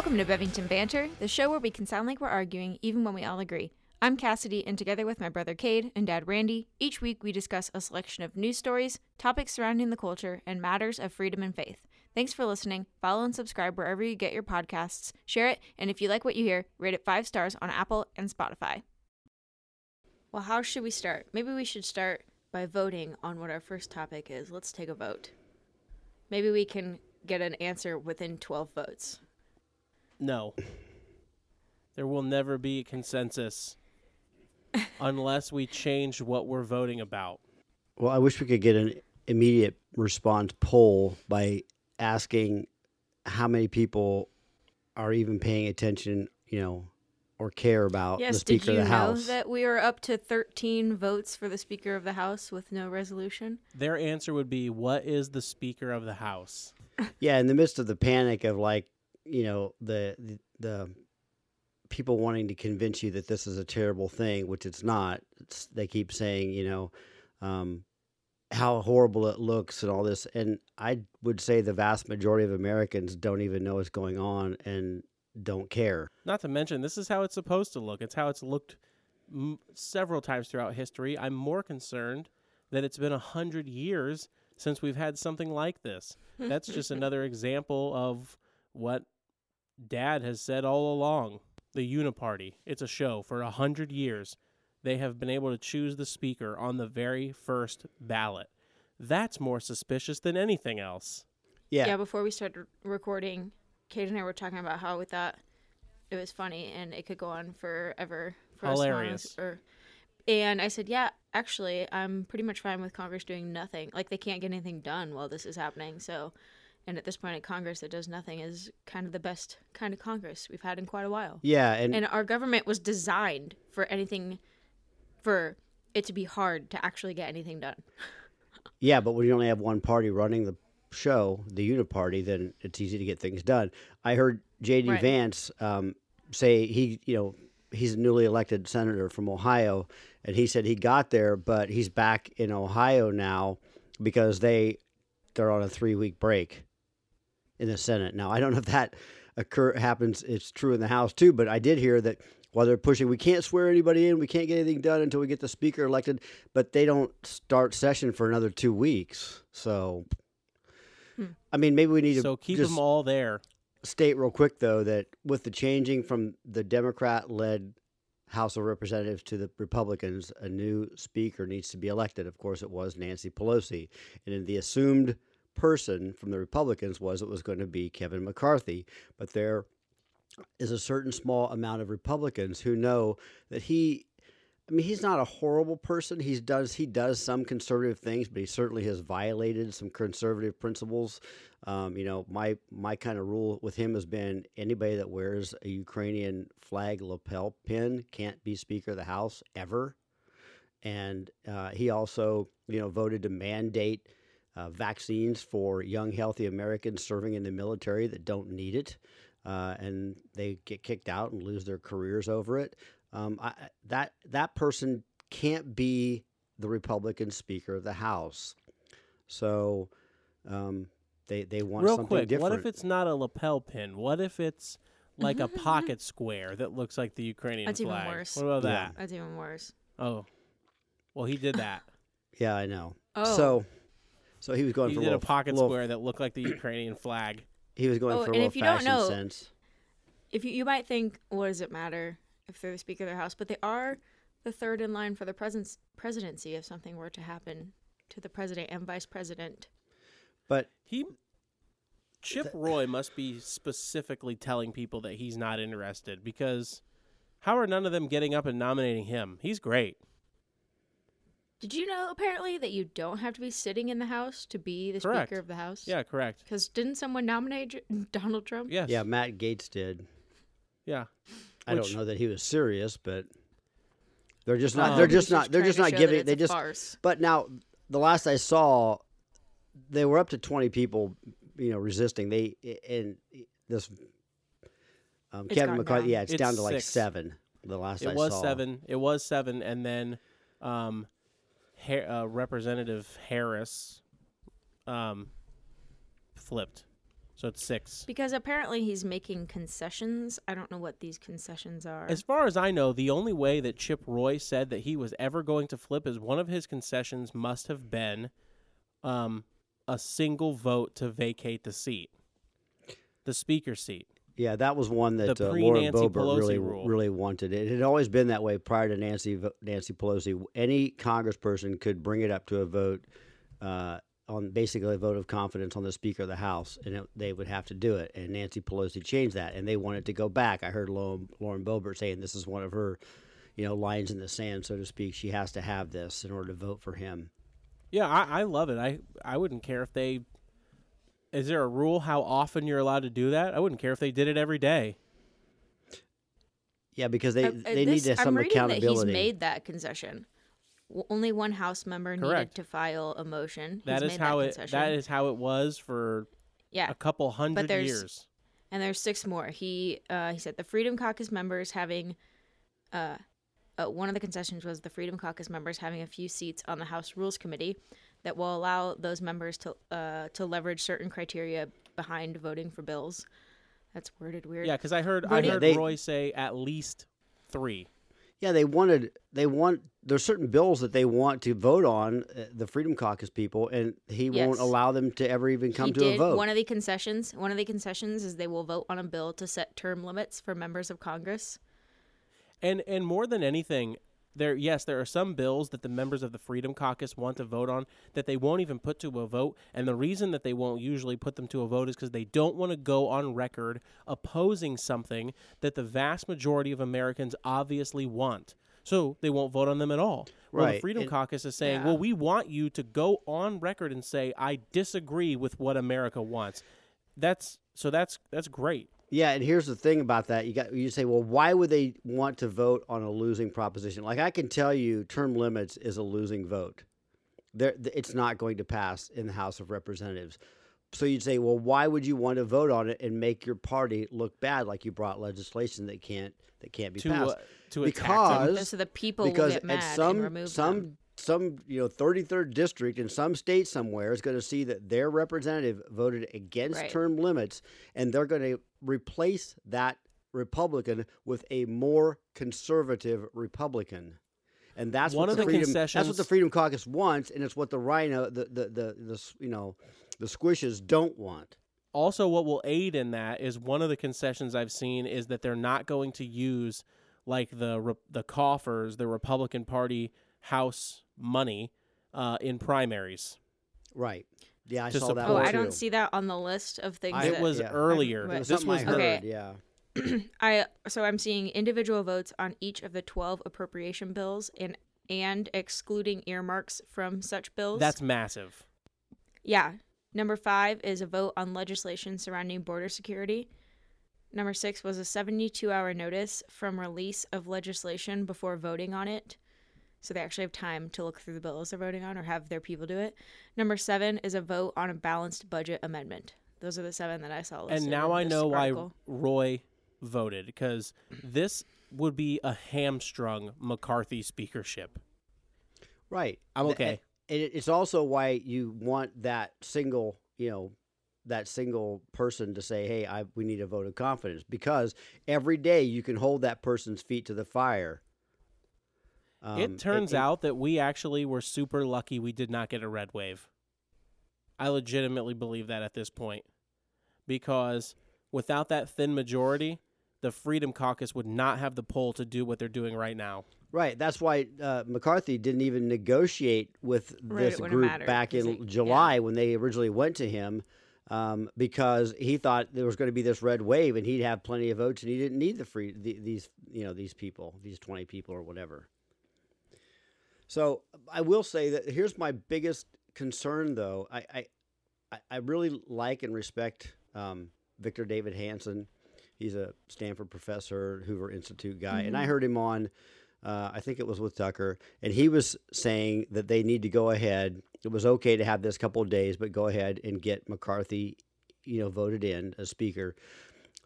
Welcome to Bevington Banter, the show where we can sound like we're arguing even when we all agree. I'm Cassidy, and together with my brother Cade and dad Randy, each week we discuss a selection of news stories, topics surrounding the culture, and matters of freedom and faith. Thanks for listening. Follow and subscribe wherever you get your podcasts, share it, and if you like what you hear, rate it five stars on Apple and Spotify. Well, how should we start? Maybe we should start by voting on what our first topic is. Let's take a vote. Maybe we can get an answer within 12 votes. No. There will never be a consensus unless we change what we're voting about. Well, I wish we could get an immediate response poll by asking how many people are even paying attention, you know, or care about the Yes, Speaker did you of the know House. that we are up to 13 votes for the Speaker of the House with no resolution? Their answer would be what is the Speaker of the House? Yeah, in the midst of the panic of like, you know, the, the the people wanting to convince you that this is a terrible thing, which it's not. It's, they keep saying, you know, um, how horrible it looks and all this. And I would say the vast majority of Americans don't even know what's going on and don't care. Not to mention, this is how it's supposed to look. It's how it's looked m- several times throughout history. I'm more concerned that it's been a hundred years since we've had something like this. That's just another example of what Dad has said all along. The Uniparty. It's a show. For a hundred years, they have been able to choose the speaker on the very first ballot. That's more suspicious than anything else. Yeah. Yeah, before we started recording, Cade and I were talking about how we thought it was funny and it could go on forever. For as long Hilarious. or, and I said, yeah, actually, I'm pretty much fine with Congress doing nothing. Like, they can't get anything done while this is happening. So, and at this point in Congress that does nothing is kind of the best kind of Congress we've had in quite a while. Yeah, and, And our government was designed for anything, for it to be hard to actually get anything done. Yeah, but when you only have one party running the show, the uniparty, then it's easy to get things done. I heard J.D. Right. Vance um, say he, you know, he's a newly elected senator from Ohio, and he said he got there, but he's back in Ohio now because they they're on a three week break in the Senate. Now I don't know if that occur happens. It's true in the House too, but I did hear that while they're pushing, we can't swear anybody in, we can't get anything done until we get the speaker elected. But they don't start session for another two weeks. So, hmm. I mean, maybe we need to So keep just them all there. state real quick though that with the changing from the Democrat-led House of Representatives to the Republicans, a new speaker needs to be elected. Of course, it was Nancy Pelosi, and in the assumed person from the Republicans was it was going to be Kevin McCarthy, but there is a certain small amount of Republicans who know that he I mean he's not a horrible person. He does he does some conservative things, but he certainly has violated some conservative principles. Um, you know, my my kind of rule with him has been anybody that wears a Ukrainian flag lapel pin can't be Speaker of the House ever. And uh, he also, you know, voted to mandate uh, vaccines for young, healthy Americans serving in the military that don't need it, uh, and they get kicked out and lose their careers over it. Um, I, I- that that person can't be the Republican Speaker of the House. So um, they they want Real something quick, different. what if it's not a lapel pin? What if it's like a pocket square that looks like the Ukrainian That's even flag? worse. What about Yeah. that? That's even worse. Oh, well, he did that. yeah, I know. Oh. So so he was going he for did a a little, pocket little- square that looked like the Ukrainian flag. He was going Oh, for a and little if you don't fashion know- sense. if you, you might think, what does it matter if they're the Speaker of their House? But they are the third in line for the presence, presidency if something were to happen to the president and vice president. But He, Chip Roy, must be specifically telling people that he's not interested because how are none of them getting up and nominating him? He's great. Did you know apparently that you don't have to be sitting in the House to be the Correct. Speaker of the House? Yeah, correct. Because didn't someone nominate J- Donald Trump? Yes. yeah, Matt Gaetz did. Yeah. I Which- don't know that he was serious, but they're just not. Um, they're He just not. They're just not giving. They just. farce. But now, the last I saw, they were up to twenty people, you know, resisting. They and this um, Kevin McCarthy. down. Yeah, it's, It's down to like six. seven. The last I It was saw. seven. It was seven, and then um, Har- uh, Representative Harris um, flipped. So it's six. Because apparently he's making concessions. I don't know what these concessions are. As far as I know, the only way that Chip Roy said that he was ever going to flip is one of his concessions must have been um, a single vote to vacate the seat, the speaker seat. Yeah, that was one that uh, Lauren pre-Nancy Boebert Pelosi really rule. really wanted. It had always been that way prior to Nancy Nancy Pelosi. Any Congressperson could bring it up to a vote uh, on basically a vote of confidence on the Speaker of the House, and it, they would have to do it. And Nancy Pelosi changed that, and they wanted to go back. I heard Lauren, Lauren Boebert saying this is one of her, you know, lines in the sand, so to speak. She has to have this in order to vote for him. Yeah, I, I love it. I, I wouldn't care if they. Is there a rule how often you're allowed to do that? I wouldn't care if they did it every day. Yeah, because they Uh, they this- need to- some I'm reading accountability. that he's made that concession. Only one House member Correct. needed to file a motion. That He's is made how that it. concession. That is how it was for yeah. a couple hundred there's- years. and there's six more. He uh, he said the Freedom Caucus members having, uh, uh, one of the concessions was the Freedom Caucus members having a few seats on the House Rules Committee that will allow those members to uh, to leverage certain criteria behind voting for bills. That's worded weird. Yeah, because I heard I Voting- heard They- Roy say at least three. Yeah, they wanted they want there's certain bills that they want to vote on uh, the Freedom Caucus people, and he won't allow them to ever even come he to did a vote. one of the concessions. One of the concessions is they will vote on a bill to set term limits for members of Congress. And and more than anything, there yes, there are some bills that the members of the Freedom Caucus want to vote on that they won't even put to a vote. And the reason that they won't usually put them to a vote is because they don't want to go on record opposing something that the vast majority of Americans obviously want. So they won't vote on them at all. Well, the Freedom and- Caucus is saying, Yeah. well, we want you to go on record and say, I disagree with what America wants. That's so that's that's great. Yeah, and here's the thing about that. You got you say, well, why would they want to vote on a losing proposition? Like I can tell you, term limits is a losing vote. There, it's not going to pass in the House of Representatives. So you'd say, well, why would you want to vote on it and make your party look bad, like you brought legislation that can't that can't be To passed? uh, to attack them. Because So the people will because get mad at some and some them. Some you know 33rd district in some state somewhere is going to see that their representative voted against Right. term limits and they're going to replace that republican with a more conservative republican and that's One what of the the freedom that's what the freedom caucus wants and it's what the rhino the the the, the you know the squishes don't want also what will aid in that is one of the concessions I've seen is that they're not going to use like the re- the coffers, the Republican Party House money uh, in primaries. right yeah i To saw that Oh, one I too. don't see that on the list of things. I- it was yeah. earlier. It was This was I heard, Okay. yeah I so I'm seeing individual votes on each of the 12 appropriation bills and and excluding earmarks from such bills. that's massive. yeah. Number 5 is a vote on legislation surrounding border security. Number 6 was a 72-hour notice from release of legislation before voting on it. So they actually have time to look through the bills they're voting on or have their people do it. Number 7 is a vote on a balanced budget amendment. Those are the 7 that I saw listed. And now I this know why. Roy voted because this would be a hamstrung McCarthy speakership. Right. I'm okay. And it's also why you want that single, you know, that single person to say, "Hey, I we need a vote of confidence," because every day you can hold that person's feet to the fire. Um, it turns and- out that we actually were super lucky we did not get a red wave. I legitimately believe that at this point. Because without that thin majority, the Freedom Caucus would not have the pull to do what they're doing right now. Right. That's why uh, McCarthy didn't even negotiate with Right, this it group matter, back 'cause in he- yeah. July when they originally went to him, um, because he thought there was going to be this red wave and he'd have plenty of votes and he didn't need the free the, these you know these people these twenty people or whatever. So I will say that here's my biggest concern though. I I, I- really like and respect um, Victor Davis Hanson. He's a Stanford professor, Hoover Institute guy, and I heard him on uh, I think it was with Tucker, and he was saying that they need to go ahead. It was okay to have this couple of days, but go ahead and get McCarthy, you know, voted in as speaker,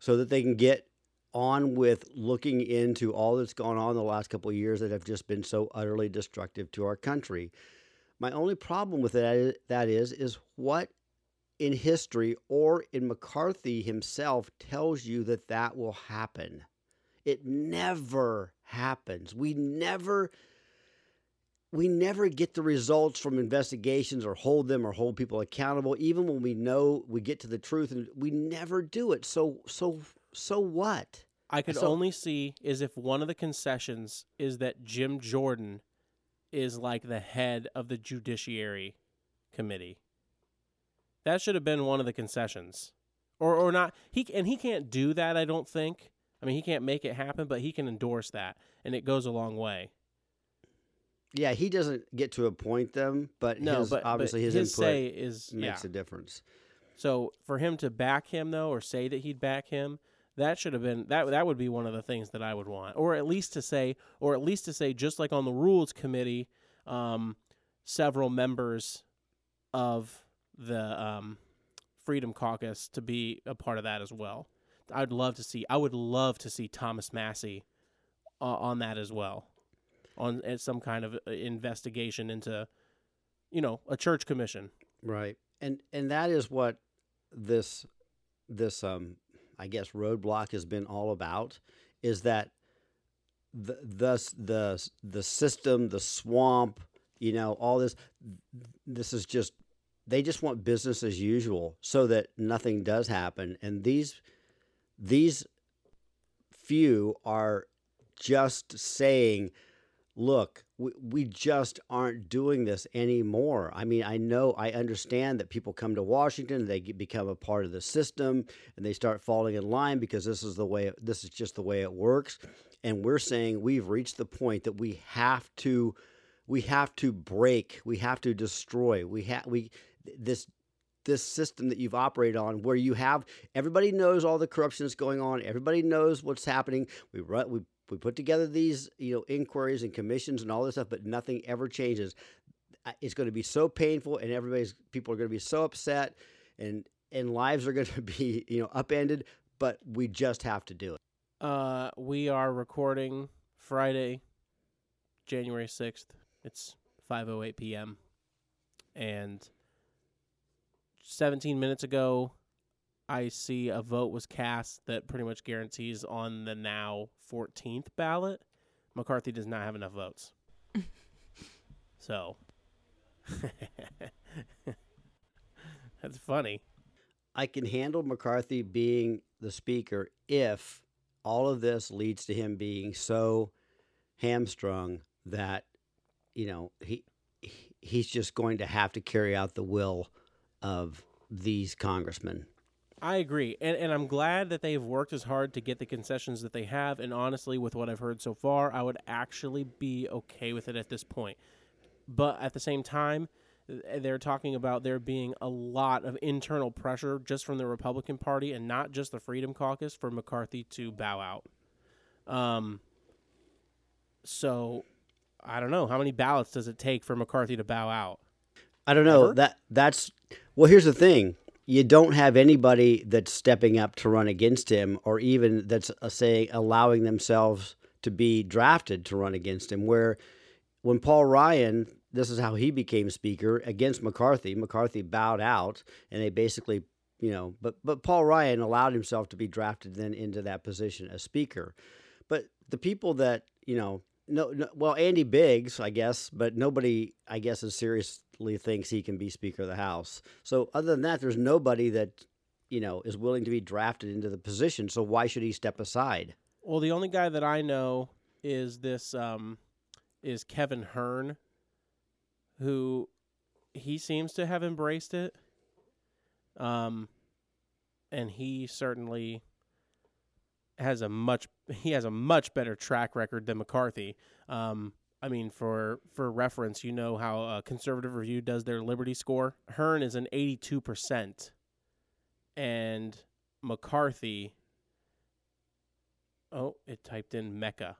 so that they can get on with looking into all that's gone on the last couple of years that have just been so utterly destructive to our country. My only problem with that is, that is is what in history or in McCarthy himself tells you that that will happen. It never happens. We never we never get the results from investigations or hold them or hold people accountable even when we know we get to the truth and we never do it. So so so what? I could So- only see is if one of the concessions is that Jim Jordan is like the head of the Judiciary Committee. That should have been one of the concessions, or or not. He and he can't do that. I don't think. I mean, he can't make it happen, but he can endorse that, and it goes a long way. Yeah, he doesn't get to appoint them, but No, his, but obviously but his, his input say is makes yeah. a difference. So for him to back him though, or say that he'd back him, that should have been that. That would be one of the things that I would want, or at least to say, or at least to say, just like on the rules committee, um, several members of the um, Freedom Caucus to be a part of that as well. I'd love to see. I would love to see Thomas Massie uh, on that as well, on some kind of uh, investigation into, you know, a church commission. Right. And and that is what this this um I guess roadblock has been all about is that the the the the system, the swamp, you know, all this this is just they just want business as usual so that nothing does happen. And these these few are just saying look, we, we just aren't doing this anymore. I mean, I know, I understand that people come to Washington, they get, become a part of the system, and they start falling in line because this is the way, this is just the way it works. And we're saying we've reached the point that we have to, we have to break, we have to destroy, we have, we, this, this system that you've operated on where you have everybody knows all the corruption that's going on everybody knows what's happening we run we we put together these you know inquiries and commissions and all this stuff but nothing ever changes it's going to be so painful and everybody's people are going to be so upset and and lives are going to be you know upended but we just have to do it Uh, we are recording Friday, January sixth. It's five oh eight p.m. And seventeen minutes ago, I see a vote was cast that pretty much guarantees on the now fourteenth ballot, McCarthy does not have enough votes. so, that's funny. I can handle McCarthy being the speaker if all of this leads to him being so hamstrung that you know he he- he's just going to have to carry out the will of these congressmen. I agree, and and I'm glad that they've worked as hard to get the concessions that they have. And honestly, with what I've heard so far, I would actually be okay with it at this point. But at the same time, they're talking about there being a lot of internal pressure just from the Republican Party and not just the Freedom Caucus for McCarthy to bow out. Um. So, I don't know how many ballots does it take for McCarthy to bow out. I don't know Ever? that that's well. Here's the thing: you don't have anybody that's stepping up to run against him, or even that's uh, saying allowing themselves to be drafted to run against him. Where when Paul Ryan, this is how he became speaker against McCarthy. McCarthy bowed out, and they basically, you know, but but Paul Ryan allowed himself to be drafted then into that position as speaker. But the people that you know, no, no well, Andy Biggs, I guess, but nobody, I guess, is seriously thinks he can be Speaker of the House. So other than that, there's nobody that you know is willing to be drafted into the position. So why should he step aside? Well, the only guy that I know is this um is Kevin Hern who he seems to have embraced it. Um and he certainly has a much he has a much better track record than McCarthy. Um I mean, for for reference, you know how uh, Conservative Review does their Liberty score. Hern is an eighty-two percent, and McCarthy Oh, it typed in Mecca.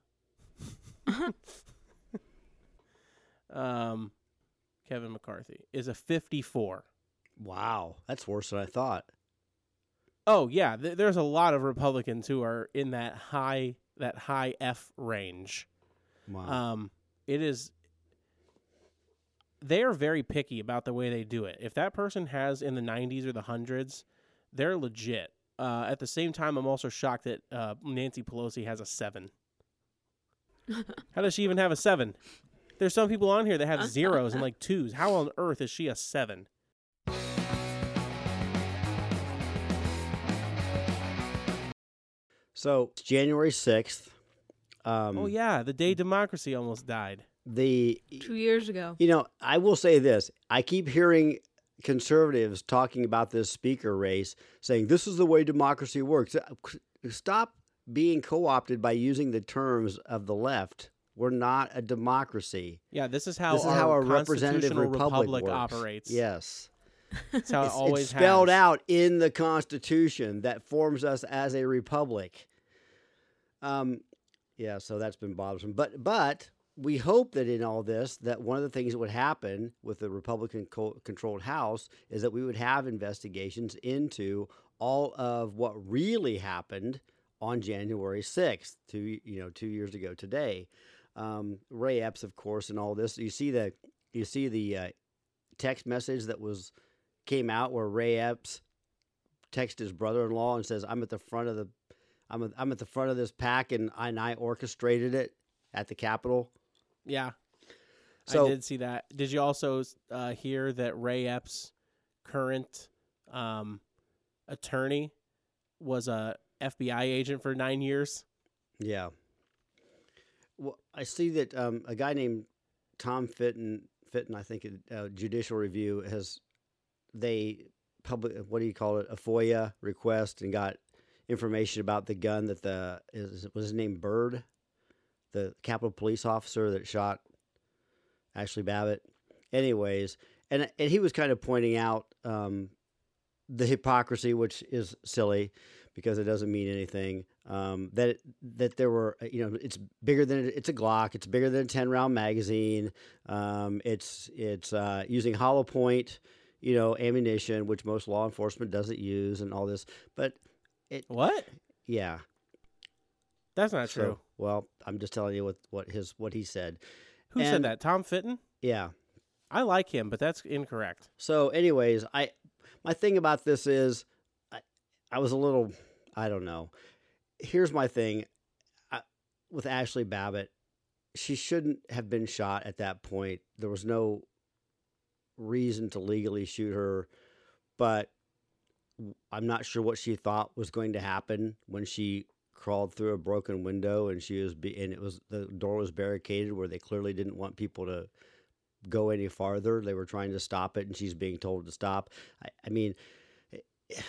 um, Kevin McCarthy is a 54. Wow, that's worse than I thought. Oh yeah, th- there's a lot of Republicans who are in that high that high F range. Wow. Um, it is they are very picky about the way they do it. If that person has in the 90s or the hundreds, they're legit. Uh, at the same time, I'm also shocked that uh, Nancy Pelosi has a seven. How does she even have a seven? There's some people on here that have zeros and like twos. How on earth is she a seven? So it's January sixth. Um, oh yeah, the day democracy almost died. The Two years ago. you know I will say this: I keep hearing conservatives talking about this speaker race, saying this is the way democracy works. Uh, Stop being co-opted by using the terms of the left. We're not a democracy. Yeah, this is how this is our how a representative constitutional republic, works. operates. Yes. That's how it It's, always it's spelled has. out in the Constitution that forms us as a republic. Um, yeah, so that's been bothersome. But but we hope that in all this, that one of the things that would happen with the Republican-controlled House is that we would have investigations into all of what really happened on January sixth, two you know two years ago today. Um, Ray Epps, of course, and all this. You see the you see the uh, text message that was came out where Ray Epps texted his brother-in-law and says, "I'm at the front of the, I'm at, I'm at the front of this pack, and I, and I orchestrated it at the Capitol." Yeah, So I did see that. Did you also uh, hear that Ray Epps' current um, attorney was a FBI agent for nine years? yeah. Well, I see that um, a guy named Tom Fitton, Fitton, I think, uh, Judicial Review has they public what do you call it a FOIA request and got information about the gun that the is was his name Byrd, the Capitol Police officer that shot Ashli Babbitt. Anyways, and and he was kind of pointing out um, the hypocrisy, which is silly because it doesn't mean anything. Um, that that there were you know it's bigger than it's a Glock. It's bigger than a ten round magazine. Um, it's it's uh, using hollow point, you know, ammunition, which most law enforcement doesn't use, and all this. But it What? yeah, That's not so- true. well, I'm just telling you what what his what he said. Who and- said that? Tom Fitton? Yeah. I like him, but that's incorrect. So, anyways, I my thing about this is, I, I was a little, I don't know. Here's my thing, I, with Ashli Babbitt, she shouldn't have been shot at that point. There was no reason to legally shoot her, but w- I'm not sure what she thought was going to happen when she crawled through a broken window and she was be, and it was the door was barricaded where they clearly didn't want people to go any farther. They were trying to stop it, and she's being told to stop. I, I mean, eh, eh,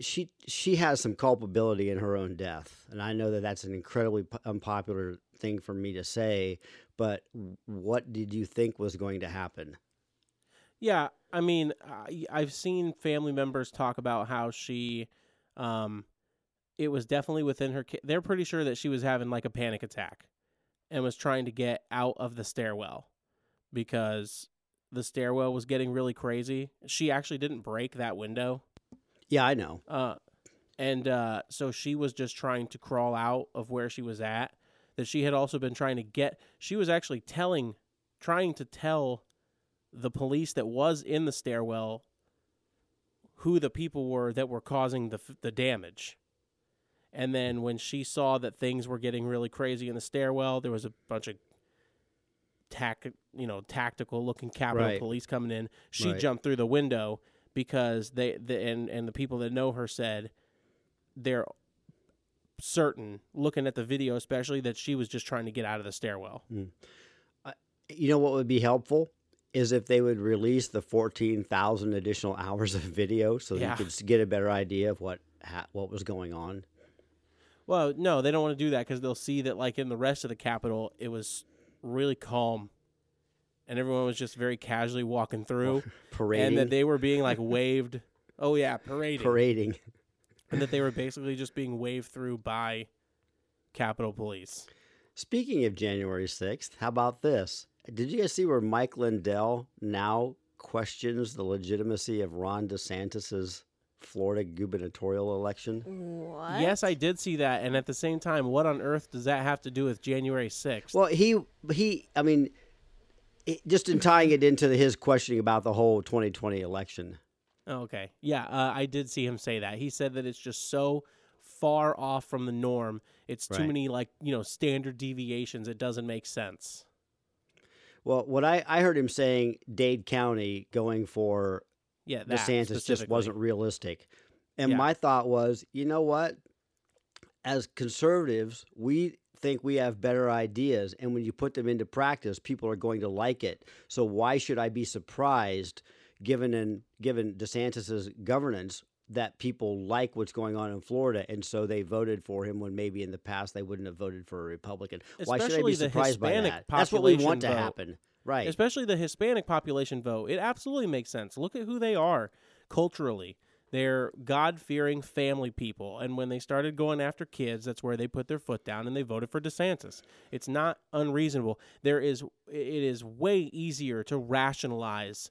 she she has some culpability in her own death, and I know that that's an incredibly unpopular thing for me to say. But what did you think was going to happen? Yeah, I mean, I, I've seen family members talk about how she, um, it was definitely within her. ca- They're pretty sure that she was having like a panic attack, and was trying to get out of the stairwell because the stairwell was getting really crazy. She actually didn't break that window, Yeah, I know. uh, and uh, so she was just trying to crawl out of where she was at. That she had also been trying to get. She was actually telling, trying to tell the police that was in the stairwell who the people were that were causing the the damage. And then when she saw that things were getting really crazy in the stairwell, there was a bunch of tac you know tactical looking Capitol Right. police coming in. She Right. jumped through the window because they the, and and the people that know her said they're certain looking at the video especially that she was just trying to get out of the stairwell. Mm. You know what would be helpful is if they would release the fourteen thousand additional hours of video, so that Yeah. you could get a better idea of what ha- what was going on. Well, no, they don't want to do that because they'll see that, like in the rest of the Capitol, it was really calm, and everyone was just very casually walking through, Parading, and that they were being like waved. Oh yeah, parading, parading. and that they were basically just being waved through by Capitol Police. Speaking of January 6th, how about this? Did you guys see where Mike Lindell now questions the legitimacy of Ron DeSantis's Florida gubernatorial election? What? Yes, I did see that, and at the same time, what on earth does that have to do with January sixth? Well, he he I mean it- just in tying it into the, his questioning about the whole 2020 election. Oh, Okay. Yeah, uh, I did see him say that. He said that it's just so far off from the norm. It's too Right. many like, you know, standard deviations. It doesn't make sense. Well, what I, I heard him saying, Dade County going for Yeah, that DeSantis just wasn't realistic. And Yeah. my thought was, you know what? As conservatives, we think we have better ideas. And when you put them into practice, people are going to like it. So why should I be surprised, given in, given DeSantis's governance, that people like what's going on in Florida, and so they voted for him when maybe in the past they wouldn't have voted for a Republican. Why should I be surprised by that? That's what we want to happen, right? especially the Hispanic population vote. It absolutely makes sense. Look at who they are culturally. They're God fearing family people. And when they started going after kids, that's where they put their foot down and they voted for DeSantis. It's not unreasonable. There is it is way easier to rationalize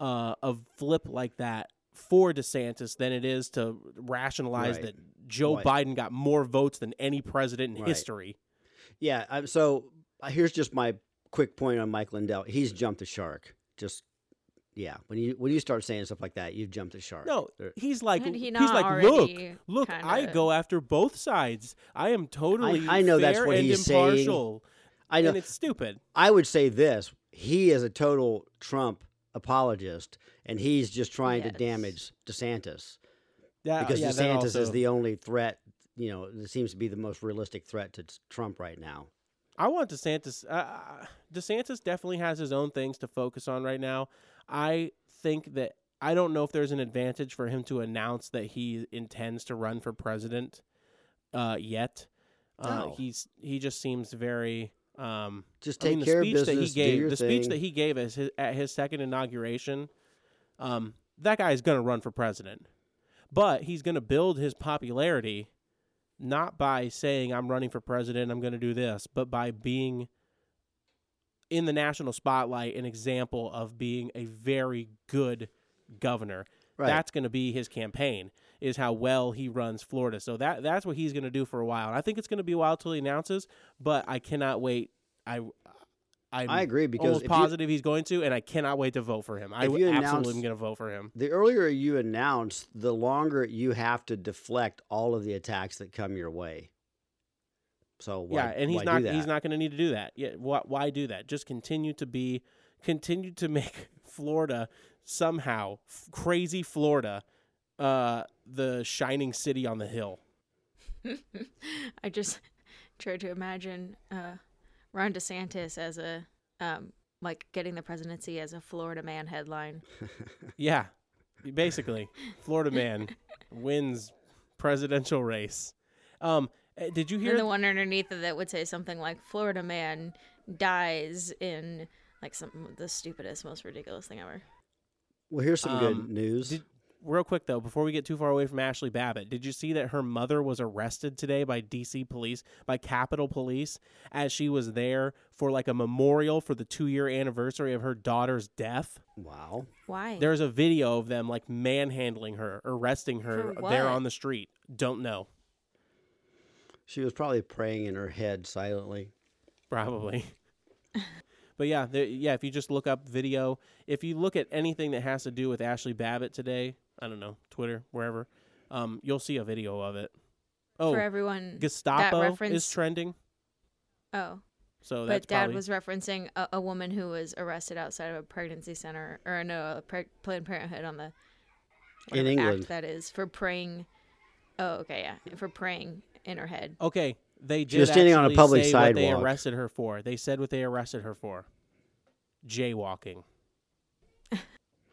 uh, a flip like that for DeSantis than it is to rationalize Right. that Joe Right. Biden got more votes than any president in Right. history. Yeah. um, So uh, here's just my quick point on Mike Lindell. He's jumped the shark. Just yeah. When you when you start saying stuff like that, you've jumped the shark. No, he's like he he's like look, look, I kinda- go after both sides. I am totally I know that's what and he's saying. impartial. I know. And it's stupid. I would say this: he is a total Trump apologist, and he's just trying to damage DeSantis That, because yeah, DeSantis is the only threat. You know, that seems to be the most realistic threat to Trump right now. I want DeSantis. Uh, DeSantis definitely has his own things to focus on right now. I think that I don't know if there's an advantage for him to announce that he intends to run for president uh, yet. Uh, No. He's he just seems very. Um, Just I take mean, the care speech of business. that he gave, the thing. speech that he gave as his, at his second inauguration, um, that guy is going to run for president, but he's going to build his popularity not by saying I'm running for president, I'm going to do this, but by being in the national spotlight, an example of being a very good governor. Right. That's going to be his campaign is how well he runs Florida. So that that's what he's going to do for a while. And I think it's going to be a while till he announces, but I cannot wait. I I'm I agree because if you- positive he's going to, and I cannot wait to vote for him. I absolutely announce- am going to vote for him. the earlier you announce, the longer you have to deflect all of the attacks that come your way. So why, yeah, and he's not he's not going to need to do that. Yeah, why, why do that? Just continue to be continue to make Florida somehow f- crazy Florida uh the shining city on the hill. I just tried to imagine uh, Ron DeSantis as a um, like getting the presidency as a Florida man headline. Yeah. Basically, Florida man wins presidential race. Um eh, did you hear then the one underneath of that would say something like Florida man dies in like some the stupidest, most ridiculous thing ever. Well, here's some good Um, news. did- real quick though, before we get too far away from Ashli Babbitt, did you see that her mother was arrested today by DC police, by Capitol Police, as she was there for like a memorial for the two year anniversary of her daughter's death? wow. Why? There's a video of them like manhandling her, arresting her there on the street. Don't know. She was probably praying in her head silently. Probably. but yeah, there, yeah. If you just look up video, if you look at anything that has to do with Ashli Babbitt today, I don't know, Twitter, wherever, um, you'll see a video of it. Oh, For everyone, Gestapo is trending, oh, so but that's Dad probably was referencing a, a woman who was arrested outside of a pregnancy center, or no, a pre- Planned Parenthood on the In England. act that is for praying. Oh, okay, yeah, for praying in her head. okay. They did She was standing on a actually public say what they arrested her for. They said what they arrested her for: jaywalking.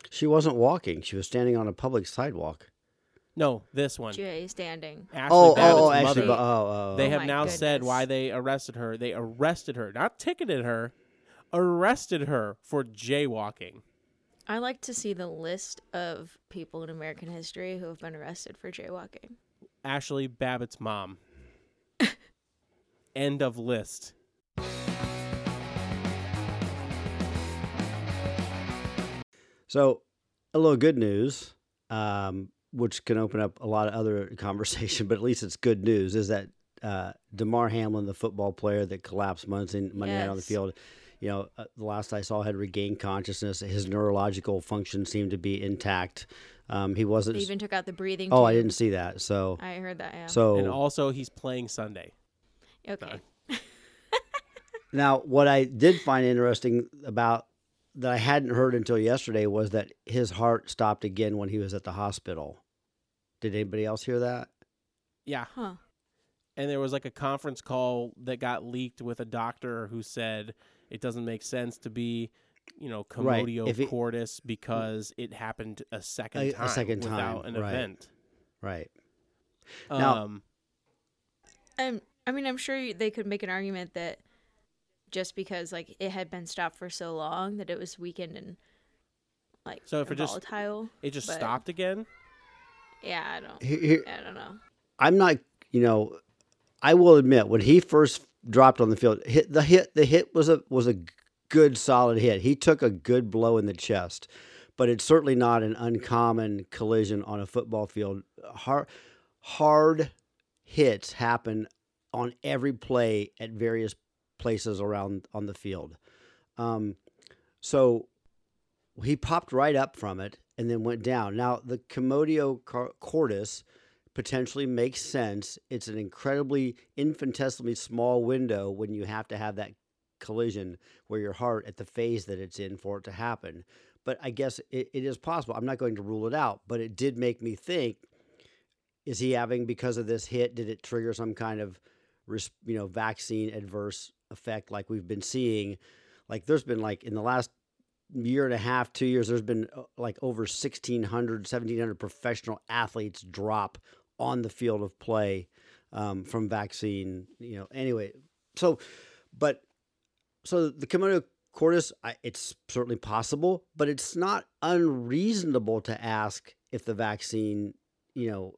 She wasn't walking. She was standing on a public sidewalk. No, this one. Jay standing. Ashli Oh, oh Babbitt's oh, oh, mother. actually, oh, oh, They Oh have my now said why they arrested her. They arrested her, not ticketed her, arrested her for jaywalking. I like to see the list of people in American history who have been arrested for jaywalking. Ashli Babbitt's mom. End of list. So, a little good news, um, which can open up a lot of other conversation, but at least it's good news, is that uh, Damar Hamlin, the football player that collapsed Monday, Monday night on the field, you know, uh, the last I saw had regained consciousness. His neurological function seemed to be intact. Um, he wasn't. They even took out the breathing. oh, I didn't see that. So, I heard that. Yeah. so And also, he's playing Sunday. Okay. Now, what I did find interesting about that I hadn't heard until yesterday was that his heart stopped again when he was at the hospital. Did anybody else hear that? Yeah. Huh. And there was like a conference call that got leaked with a doctor who said it doesn't make sense to be, you know, Right. commotio If it- cordis because it happened a second A- a time second without time, an right. event. Right. Now- um, Um, I mean, I'm sure they could make an argument that just because like it had been stopped for so long that it was weakened and like So if it just- volatile. it just but- stopped again. Yeah, I don't. Here- here- I don't know. I'm not, you know, I will admit when he first dropped on the field, hit the hit the hit was a was a good solid hit. He took a good blow in the chest, but it's certainly not an uncommon collision on a football field. Hard hard hits happen on every play at various places around on the field. Um, so he popped right up from it and then went down. Now the commotio cordis potentially makes sense. It's an incredibly infinitesimally small window when you have to have that collision where your heart at the phase that it's in for it to happen. But I guess it, it is possible. I'm not going to rule it out, but it did make me think is he having because of this hit did it trigger some kind of you know vaccine adverse effect like we've been seeing. Like there's been like in the last year and a half two years there's been uh, like over 1600 1700 professional athletes drop on the field of play um, from vaccine you know anyway. So but so the commotio cordis it's certainly possible but it's not unreasonable to ask if the vaccine you know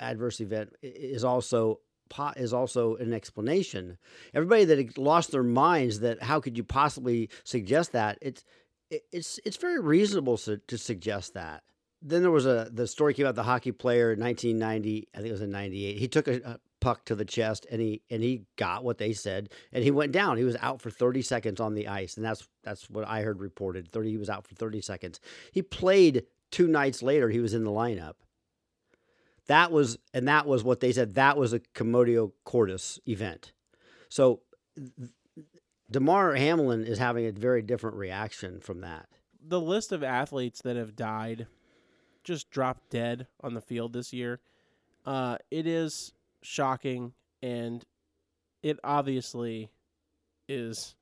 adverse event is also po- is also an explanation. Everybody that lost their minds that how could you possibly suggest that it's it's it's very reasonable to, to suggest that. Then there was a the story came out the hockey player in 1990 i think it was in 98 he took a, a puck to the chest and he and he got what they said and he went down. He was out for 30 seconds on the ice and that's that's what i heard reported 30 he was out for 30 seconds. He played two nights later he was in the lineup that was and that was what they said that was a commotio cordis event so Damar Hamlin is having a very different reaction from that. The list of athletes that have died, just dropped dead on the field this year, uh, it is shocking, and it obviously is.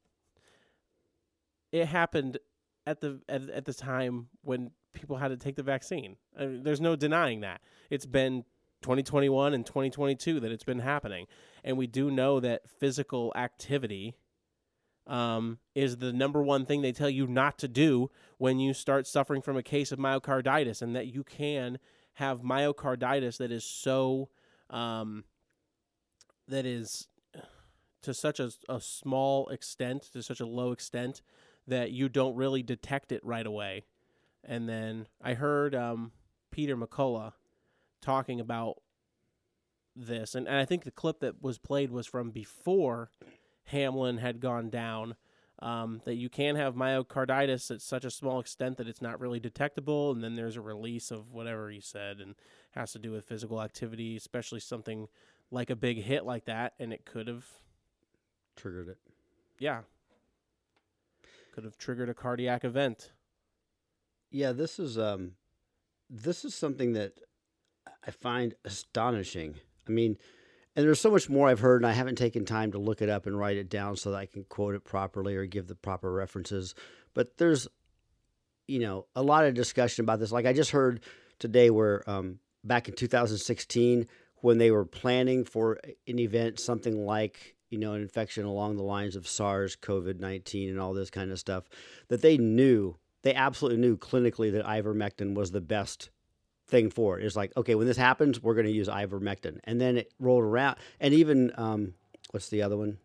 It happened at the at, at the time when people had to take the vaccine. I mean, there's no denying that. It's been 2021 and 2022 that it's been happening, and we do know that physical activity um, is the number one thing they tell you not to do when you start suffering from a case of myocarditis, and that you can have myocarditis that is so um, that is to such a, a small extent, to such a low extent that you don't really detect it right away. And then I heard um, Peter McCullough talking about this, and, and I think the clip that was played was from before Hamlin had gone down. Um, that you can have myocarditis at such a small extent that it's not really detectable, and then there's a release of whatever he said, and has to do with physical activity, especially something like a big hit like that, and it could have, Triggered it. yeah, could have triggered a cardiac event. Yeah, this is um, this is something that I find astonishing. I mean, and there's so much more I've heard, and I haven't taken time to look it up and write it down so that I can quote it properly or give the proper references. But there's, you know, a lot of discussion about this. Like I just heard today, where um, back in 2016, when they were planning for an event, something like you know an infection along the lines of SARS, COVID 19, and all this kind of stuff, that they knew they absolutely knew clinically that ivermectin was the best thing for it. It's like, okay, when this happens, we're going to use ivermectin. And then it rolled around. And even, um, what's the other one?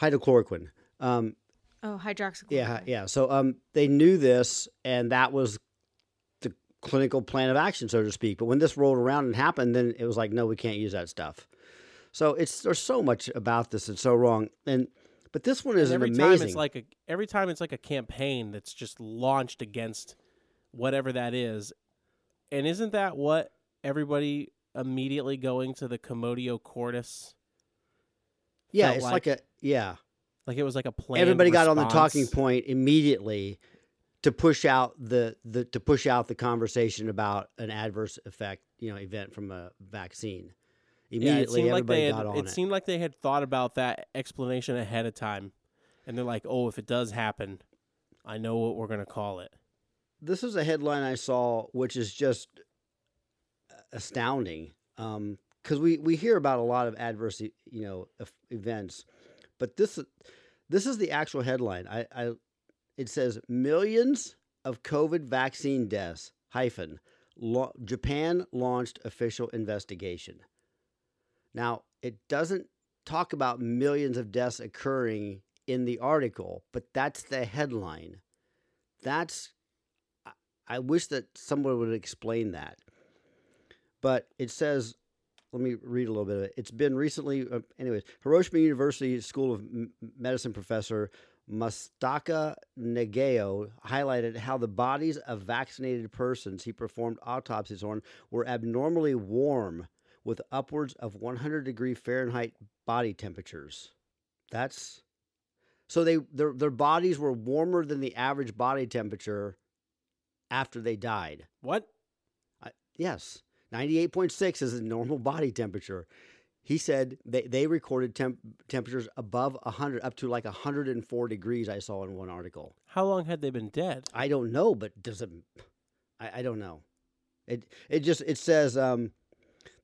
Hydrochloroquine. Um, Oh, hydroxychloroquine. yeah, yeah. So um, they knew this, and that was the clinical plan of action, so to speak. But when this rolled around and happened, then it was like, no, we can't use that stuff. So it's there's so much about this that's so wrong. And But this one is every amazing. time it's like a every time it's like a campaign that's just launched against whatever that is. And isn't that what everybody immediately going to the Commotio Cordis? yeah, it's like- like, a yeah. Like it was like a plan. Everybody got on the talking point immediately to push out the, the to push out the conversation about an adverse effect, you know, event from a vaccine. Yeah, it Immediately, seemed like everybody they had, got on it it. seemed like they had thought about that explanation ahead of time, and they're like, "Oh, if it does happen, I know what we're gonna call it." this is a headline I saw, which is just uh, astounding. Um, because we, we hear about a lot of adverse, you know, events, but this this is the actual headline. I, I it says millions of COVID vaccine deaths hyphen lo- Japan launched official investigation. Now it doesn't talk about millions of deaths occurring in the article, but that's the headline. That's I- wish that someone would explain that. But it says, let me read a little bit of it. It's been recently, uh, anyways, Hiroshima University School of Medicine professor Mustaka Nagao highlighted how the bodies of vaccinated persons he performed autopsies on were abnormally warm with upwards of 100 degree Fahrenheit body temperatures. That's so they their their bodies were warmer than the average body temperature after they died. What? I, yes, 98.6 is a normal body temperature. He said they, they recorded temp, temperatures above 100, up to like 104 degrees, I saw in one article. How long had they been dead? I don't know, but does it, I, I don't know. It, it just, it says, um,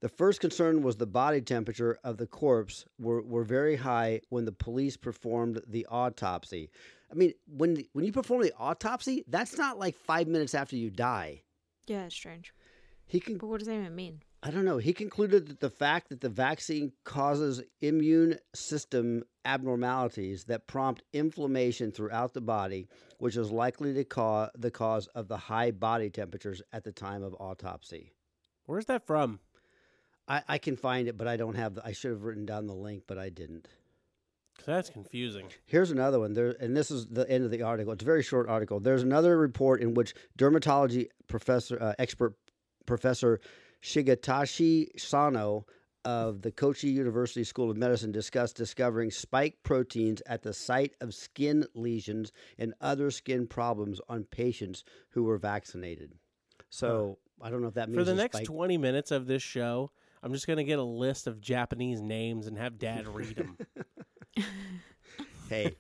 the first concern was the body temperature of the corpse were, were very high when the police performed the autopsy. I mean, when the, when you perform the autopsy, that's not like five minutes after you die. Yeah, it's strange. He can But what does that even mean? I don't know. He concluded that the fact that the vaccine causes immune system abnormalities that prompt inflammation throughout the body, which is likely to cause the cause of the high body temperatures at the time of autopsy. Where's that from? I, I can find it, but I don't have. The, I should have written down the link, but I didn't. that's confusing. Here's another one. There, and this is the end of the article. It's a very short article. There's another report in which dermatology professor, uh, expert Professor Shigetashi Sano of the Kochi University School of Medicine discussed discovering spike proteins at the site of skin lesions and other skin problems on patients who were vaccinated. So I don't know if that means For the next spike- 20 minutes of this show, I'm just going to get a list of Japanese names and have dad read them. Hey,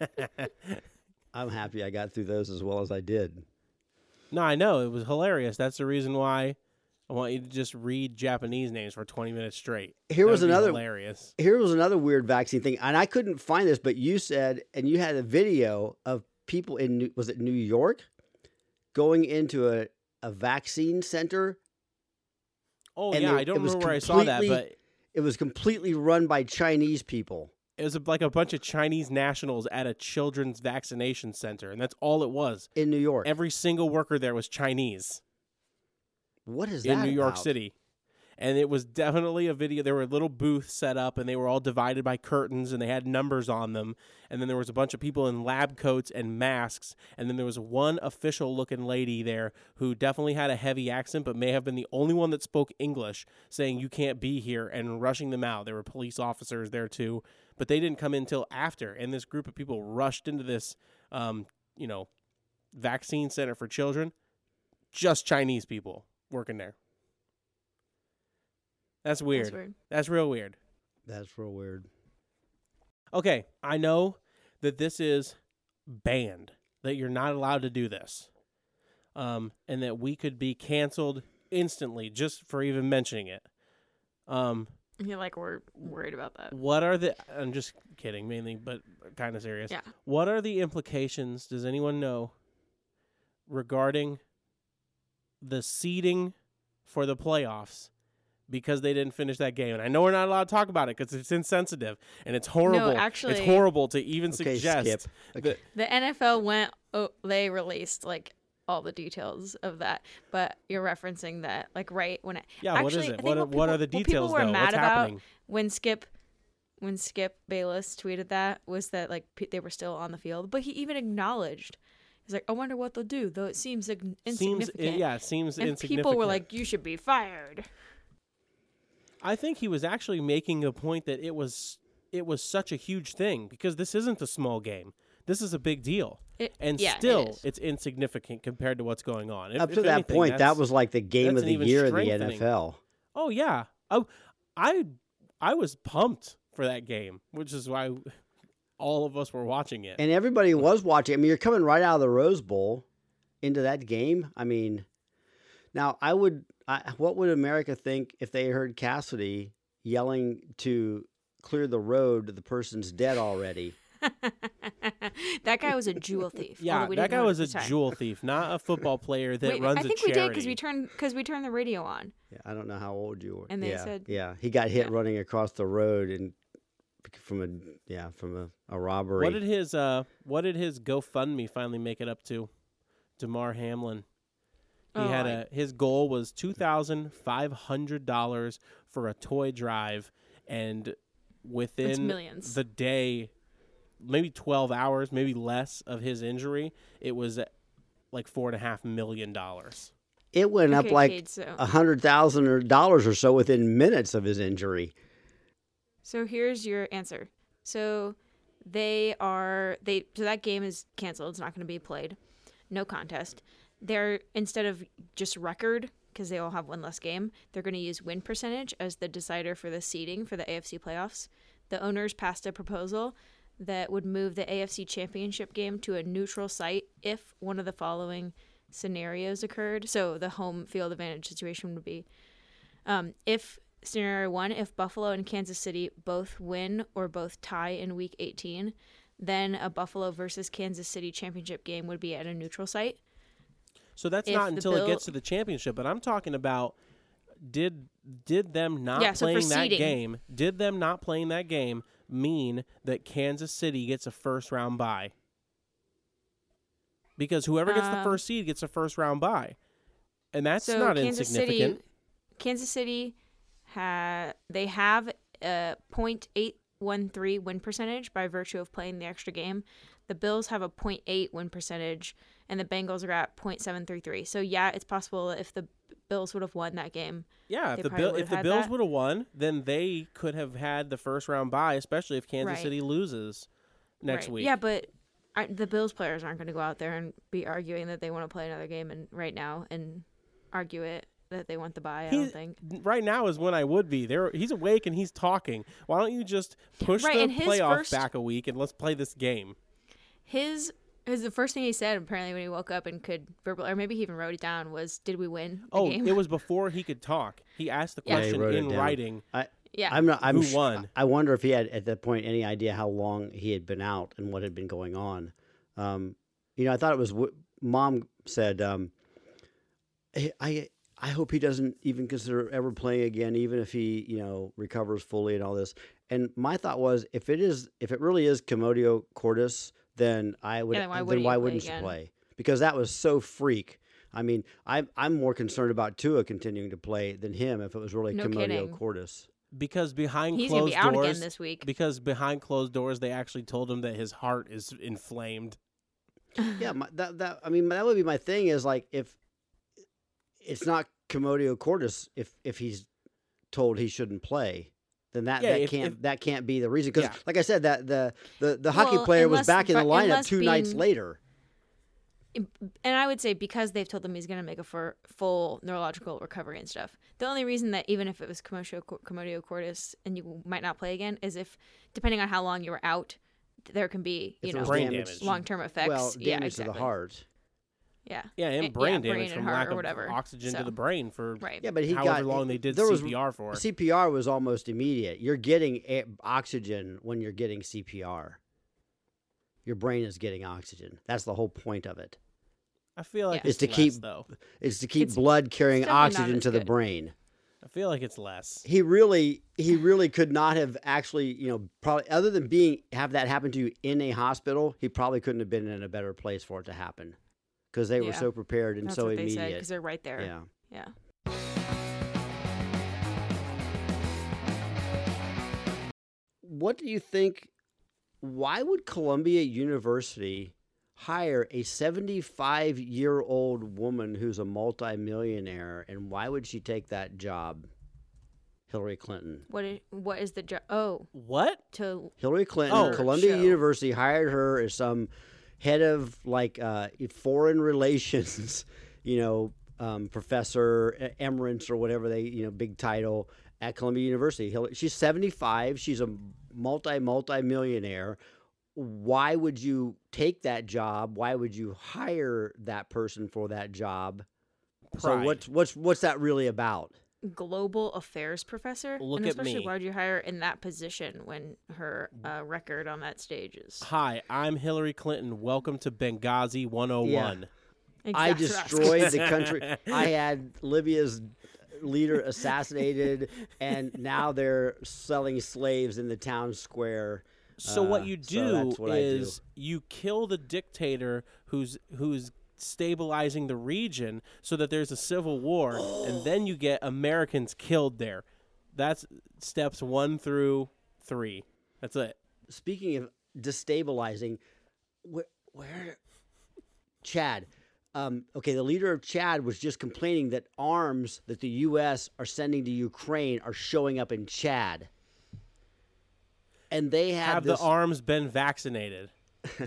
I'm happy I got through those as well as I did. no, I know. It was hilarious. That's the reason why I want you to just read Japanese names for 20 minutes straight. Here That was another hilarious. here was another weird vaccine thing, and I couldn't find this, but you said, and you had a video of people in New- was it New York going into a, a vaccine center. Oh, and yeah. it- I don't remember where I saw that, but It was completely run by Chinese people. it was like a bunch of Chinese nationals at a children's vaccination center, and that's all it was. in New York. Every single worker there was Chinese. what is in that in New York about? City. And it was definitely a video. There were little booths set up, and they were all divided by curtains, and they had numbers on them. And then there was a bunch of people in lab coats and masks. And then there was one official looking lady there who definitely had a heavy accent, but may have been the only one that spoke English, saying, You can't be here, and rushing them out. There were police officers there too, but they didn't come in until after. And this group of people rushed into this, um, you know, vaccine center for children. Just Chinese people working there. That's weird. That's weird. That's real weird. That's real weird. Okay, I know that this is banned, that you're not allowed to do this, um, and that we could be canceled instantly just for even mentioning it. Um, You're like we're worried about that. what are the? I'm just kidding, mainly, but kind of serious. Yeah. What are the implications? Does anyone know regarding the seeding for the playoffs? Because they didn't finish that game, and I know we're not allowed to talk about it because it's insensitive and it's horrible. No, actually- it's horrible to even Okay, suggest. Skip. Okay. The NFL went. Oh, they released like all the details of that, but you're referencing that like right when it. Yeah, actually, what is it? think What, are- what what are people- the what people details were though? mad What's about- happening? when Skip when Skip Bayless tweeted that was that like p- they were still on the field, but he even acknowledged. He's like, I wonder what they'll do, though it seems ig- Seems insignificant. yeah, it seems and insignificant. people were like, "You should be fired." I think he was actually making a point that it was it was such a huge thing because this isn't a small game. This is a big deal. It, And yeah, still, is. it's insignificant compared to what's going on. If- Up to that anything, point, that was like the game of the year in the. NFL. Oh yeah. Oh, I I was pumped for that game, which is why all of us were watching it. And everybody was watching. I mean, you're coming right out of the Rose Bowl into that game. I mean, now I would. I, what would America think if they heard Cassidy yelling to clear the road? The person's dead already. that guy was a jewel thief. yeah, we that guy was a time. jewel thief, not a football player that Wait, runs I think a we did because we turned because we turned the radio on. Yeah, I don't know how old you were. And they yeah, said- yeah, he got hit Yeah. running across the road and from a yeah from a, a robbery. What did his uh what did his GoFundMe finally make it up to? Damar Hamlin. He Oh, had I- a his goal was two thousand five hundred dollars for a toy drive, and within millions. the day, maybe twelve hours, maybe less of his injury, it was uh, like four and a half million dollars. it went up like Cade, so a hundred thousand dollars or so within minutes of his injury. so here's your answer. So they are they so that game is canceled. It's not going to be played. No contest. They're instead of just record because they all have one less game, they're going to use win percentage as the decider for the seeding for the AFC playoffs. The owners passed a proposal that would move the AFC championship game to a neutral site if one of the following scenarios occurred. So the home field advantage situation would be um, if scenario one, if Buffalo and Kansas City both win or both tie in week 18, then a Buffalo versus Kansas City championship game would be at a neutral site. So that's If not until it gets to the championship. But I'm talking about did did them not Yeah, so playing that game? Did them not playing that game mean that Kansas City gets a first round bye? Because whoever gets the Um, first seed gets a first round bye, and that's so not Kansas insignificant. City, Kansas City, ha- they have a .813 win percentage by virtue of playing the extra game. The Bills have a .8 win percentage, and the Bengals are at .733. So yeah, it's possible if the Bills would have won that game. yeah, if the Bill, if the Bills would have won, then they could have had the first round bye, especially if Kansas Right. City loses next Right. week. Yeah, but the Bills players aren't going to go out there and be arguing that they want to play another game and right now and argue it that they want the bye. I He- don't think. right now is when I would be. There, he's awake and he's talking. Why don't you just push Right, the playoff first- back a week and let's play this game? His his the first thing he said apparently when he woke up and could verbal or maybe he even wrote it down was did we win the Oh, game? it was before he could talk. He asked the Yeah. Yeah, he question wrote it in down. writing. yeah. I'm not. I'm Who sh- won? I wonder if he had at that point any idea how long he had been out and what had been going on. Um, you know, I thought it was. w- Mom said, um, I- "I I hope he doesn't even consider ever playing again, even if he you know recovers fully and all this." And my thought was, if it is, if it really is commotio cordis, then I would. Yeah, then why then wouldn't why you play wouldn't you play? Because that was so freak. I mean, I'm I'm more concerned about Tua continuing to play than him if it was really No commotio kidding. cordis. because behind He's gonna closed be out doors, again this week. because behind closed doors, they actually told him that his heart is inflamed. yeah, my, that that I mean that would be my thing is like if it's not commotio cordis if if he's told he shouldn't play, then that Yeah, that if- can't if- that can't be the reason because Yeah. like I said that the the the hockey Well, player was back in the lineup unless two nights later. and I would say because they've told him he's going to make a for full neurological recovery and stuff. The only reason that even if it was commotio, commotio cordis and you might not play again is if, depending on how long you were out, there can be you it know Brain damage- damage. long term effects. Well, damage yeah, to exactly. the heart. Yeah, Yeah, and Eh, yeah, brain brain damage from lack or of whatever. oxygen to the brain for right. Yeah, but he however got long they did there was- CPR for. CPR was almost immediate. You're getting a- oxygen when you're getting CPR. Your brain is getting oxygen. That's the whole point of it. I feel like Yeah. it's Is to less, keep- though. Is to keep It's blood carrying oxygen as to the brain. I feel like it's less. he really he really could not have actually you know probably other than being have that happen to you in a hospital he probably couldn't have been in a better place for it to happen because they were so prepared and That's so what they said immediate because they're right there. yeah yeah. what do you think? Why would Columbia University hire a 75 year old woman who's a multimillionaire, and why would she take that job? Hillary Clinton. What is, what is the job? Oh, What? to Hillary Clinton, Oh. Columbia Show. University hired her as some head of like uh, foreign relations, you know, um, professor e- emerits or whatever they, you know, big title at Columbia University. She's 75. She's a multi multi millionaire. Why would you take that job? Why would you hire that person for that job? So what's what's what's that really about? Global affairs professor, Look and at especially me. why would you hire her in that position when her uh, record on that stage is? Hi, I'm Hillary Clinton. Welcome to Benghazi 101. I Exactly what was destroyed the country. I had Libya's leader assassinated, and now they're selling slaves in the town square. So what Uh, you do that's what I do. is you kill the dictator who's who's stabilizing the region so that there's a civil war and then you get Americans killed there. That's steps 1 through 3. That's it. Speaking of destabilizing, where, where Chad? Um, okay, the leader of Chad was just complaining that arms that the U.S. are sending to Ukraine are showing up in Chad, and they had Have this the arms been vaccinated?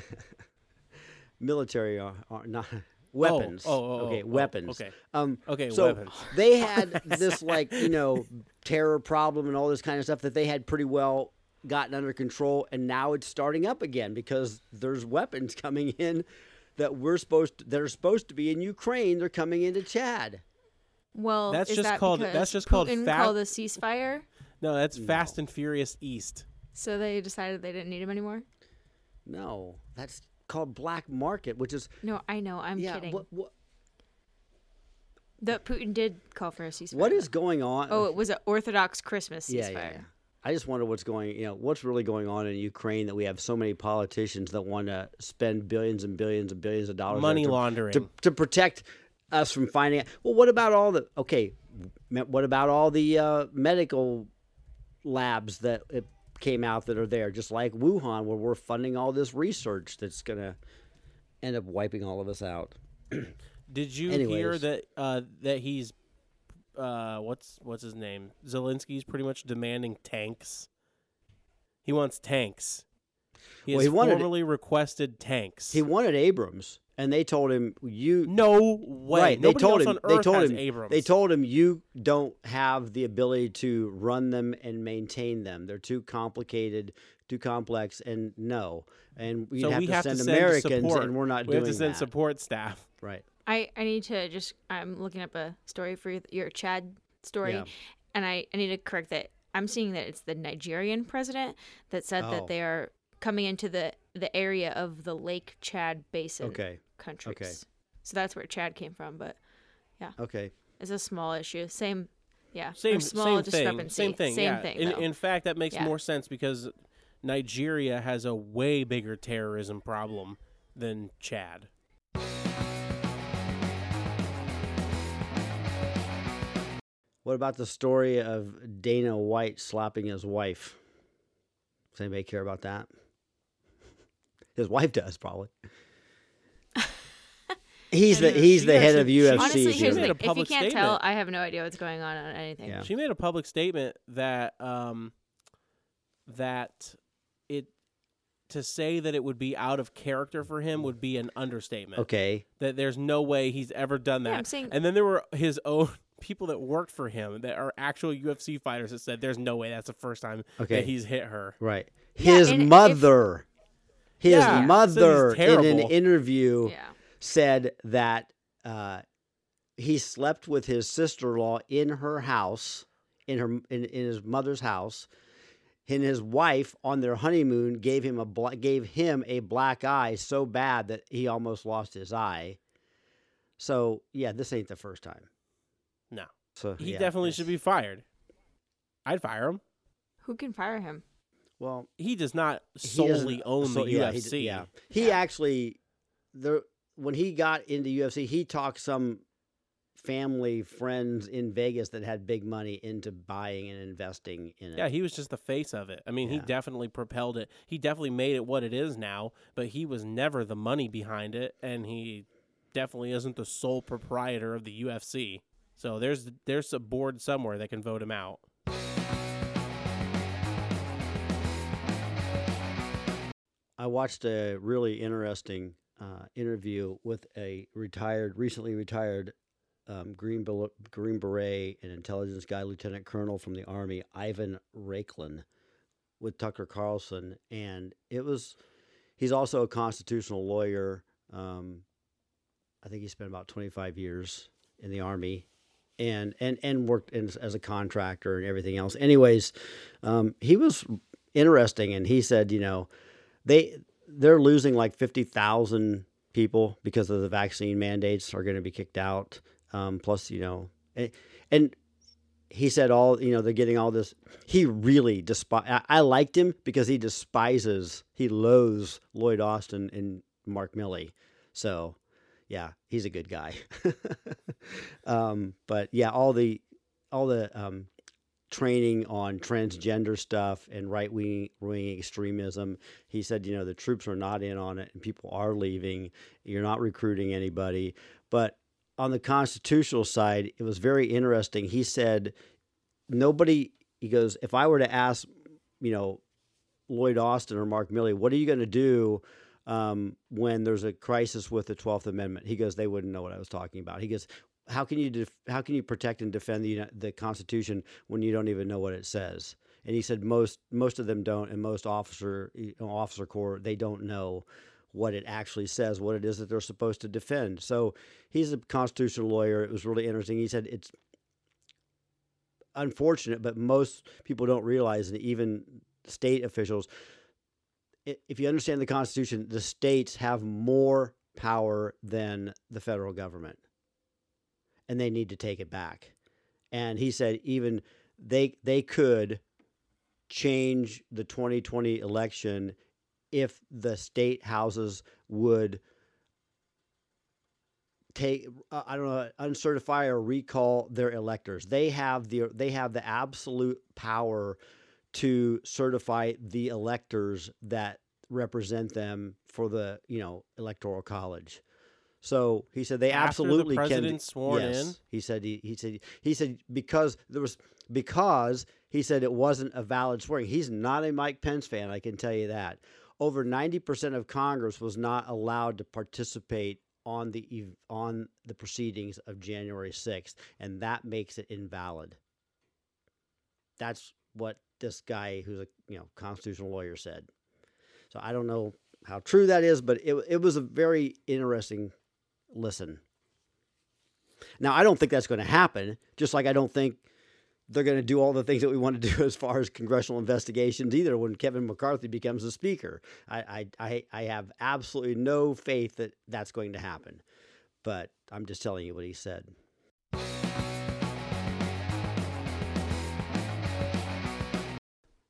military, are, uh, not weapons. oh, oh, okay, oh, weapons. okay. Um, Okay, so weapons. they had this like you know terror problem and all this kind of stuff that they had pretty well gotten under control, and now it's starting up again because there's weapons coming in that we're supposed to, that are supposed to be in Ukraine. They're coming into Chad. Well, That's is just that called- that's just called Putin fa- called a ceasefire, No, that's Fast and Furious East. so they decided they didn't need him anymore. No, that's called black market, which is No, I know. I'm yeah. kidding. What, what The Putin did call for a ceasefire. what is going on? Oh, it was an Orthodox Christmas ceasefire. yeah, yeah, yeah. I just wonder what's going, you know, what's really going on in Ukraine that we have so many politicians that want to spend billions and billions and billions of dollars Money to- laundering. to, to protect us from finding. out. Well, what about all the okay? What about all the uh, medical labs that it came out that are there, just like Wuhan, where we're funding all this research that's gonna end up wiping all of us out. Did you hear that uh, that he's uh, what's what's his name? Zelensky's pretty much demanding tanks. He wants tanks. He Well, has he wanted- formally requested tanks. He wanted Abrams, and they told him you no way. Right. They Nobody told else him. on They told him. Abrams. They told him you don't have the ability to run them and maintain them. They're too complicated, too complex, and no. And we so have we to have send to send Americans, support. and we're not we doing have to send that. support staff. Right. I, I need to just I'm looking up a story for your Chad story, Yeah. and I, I need to correct that. I'm seeing that it's the Nigerian president that said Oh. that they are coming into the the area of the Lake Chad Basin Okay. countries. Okay. So that's where Chad came from, but yeah. Okay. it's a small issue. Same, yeah, or Same small same thing. discrepancy. Same thing. Same yeah. thing. In, in fact, that makes Yeah. more sense because Nigeria has a way bigger terrorism problem than Chad. What about the story of Dana White slapping his wife? Does anybody care about that? His wife does probably. He's the he's the head of actually- she- UFC. Honestly, here's the thing. If you can't tell. I have no idea what's going on on anything. Yeah. She made a public statement that um, that it to say that it would be out of character for him would be an understatement. Okay. That there's no way he's ever done that. Yeah, I'm saying- and then there were his own people that worked for him that are actual UFC fighters that said there's no way that's the first time Okay. that he's hit her. Right. Yeah, His if- mother, his Yeah, mother in an interview Yeah. said that uh, he slept with his sister-in-law in her house, in her in, in his mother's house. And his wife on their honeymoon gave him a bla- gave him a black eye so bad that he almost lost his eye. So yeah, this ain't the first time. No. So He yeah, definitely should be fired. I'd fire him. Who can fire him? Well, He does not solely own so- the yeah, UFC. d- yeah, he actually the when he got into UFC, he talked some family friends in Vegas that had big money into buying and investing in it. Yeah, he was just the face of it. I mean, he definitely propelled it. He definitely made it what it is now, but he was never the money behind it, and he definitely isn't the sole proprietor of the UFC. So there's there's a board somewhere that can vote him out. I watched a really interesting uh, interview with a retired, recently retired um, Green, Green Beret and intelligence guy, Lieutenant Colonel from the Army, Ivan Raiklin, with Tucker Carlson. And it was, he's also a constitutional lawyer. Um, I think he spent about 25 years in the Army. And, and and worked in, as a contractor and everything else. Anyways, um, he was interesting, and he said, you know, they they're losing like 50,000 people because of the vaccine mandates are going to be kicked out um, plus you know and, and he said all you know they're getting all this he really despise I, I liked him because he despises he loathes lloyd austin and mark milley. So yeah he's a good guy. Um, but yeah all the all the um, training on transgender stuff and right wing extremism. He said, you know, the troops are not in on it and people are leaving. You're not recruiting anybody. But on the constitutional side, it was very interesting. He said, nobody, he goes, if I were to ask, you know, Lloyd Austin or Mark Milley, what are you going to do um, when there's a crisis with the 12th Amendment? He goes, they wouldn't know what I was talking about. He goes, how can you def- how can you protect and defend the the Constitution when you don't even know what it says? And he said most most of them don't, and most officer you know, officer corps they don't know what it actually says, what it is that they're supposed to defend. So he's a constitutional lawyer. It was really interesting. He said it's unfortunate, but most people don't realize, and even state officials, if you understand the Constitution, the states have more power than the federal government and they need to take it back. And he said even they they could change the 2020 election if the state houses would take I don't know uncertify or recall their electors. They have the they have the absolute power to certify the electors that represent them for the you know electoral college. So he said they After the absolutely can. sworn yes, in? he said he, he said he said because there was because he said it wasn't a valid swearing. He's not a Mike Pence fan, I can tell you that. Over ninety percent of Congress was not allowed to participate on the on the proceedings of January sixth, and that makes it invalid. That's what this guy, who's a you know constitutional lawyer, said. So I don't know how true that is, but it it was a very interesting listen. Now, I don't think that's going to happen, just like I don't think they're going to do all the things that we want to do as far as congressional investigations either when Kevin McCarthy becomes the speaker. I, I, I, have absolutely no faith that that's going to happen. But I'm just telling you what he said.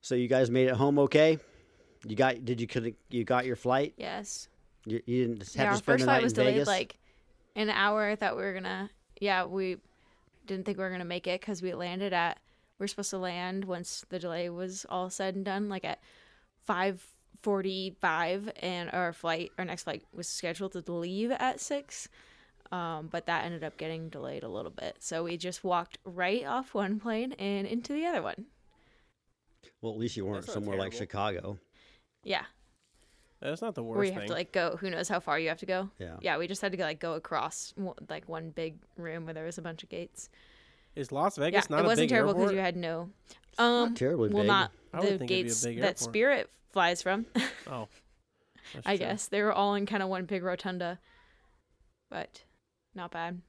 So you guys made it home okay? You got did you could you got your flight? Yes. You, you didn't have yeah, to our spend first the flight night was in delayed Vegas? like an hour. I thought we were gonna. Yeah, we didn't think we were gonna make it because we landed at. We are supposed to land once the delay was all said and done, like at five forty-five, and our flight, our next flight, was scheduled to leave at six. Um, but that ended up getting delayed a little bit, so we just walked right off one plane and into the other one. well, at least you weren't That's not somewhere like. Chicago. Yeah, That's not the worst where you thing. have to like go. Who knows how far you have to go? Yeah. Yeah, we just had to like go across like one big room where there was a bunch of gates. Is Las Vegas yeah, not it a wasn't big terrible because you had no. Um, Not terribly well, big. not the think it'd be a gates that. Spirit flies from. Oh, that's I true. guess they were all in kind of one big rotunda, but not bad.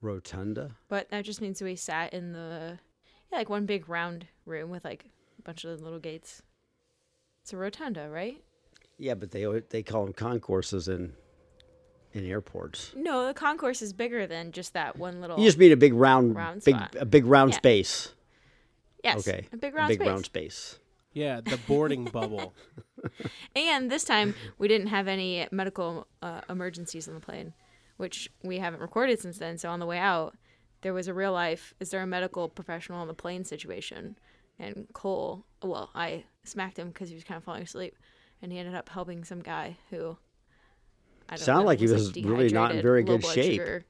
Rotunda. But that just means we sat in the yeah like one big round room with like a bunch of little gates. It's a rotunda, right? Yeah, but they they call them concourses in in airports. No, the concourse is bigger than just that one little. You just mean a big round, Round big spot. a big round Yeah. space. yes, Okay, a big a round big space. round space. Yeah, the boarding bubble. And this time we didn't have any medical uh, emergencies on the plane, which we haven't recorded since then. So on the way out, there was a real life, is there a medical professional on the plane situation? And Cole, well, I smacked him because he was kind of falling asleep, and he ended up helping some guy who. I don't Sounded know, like he was really not in very good shape. sugar,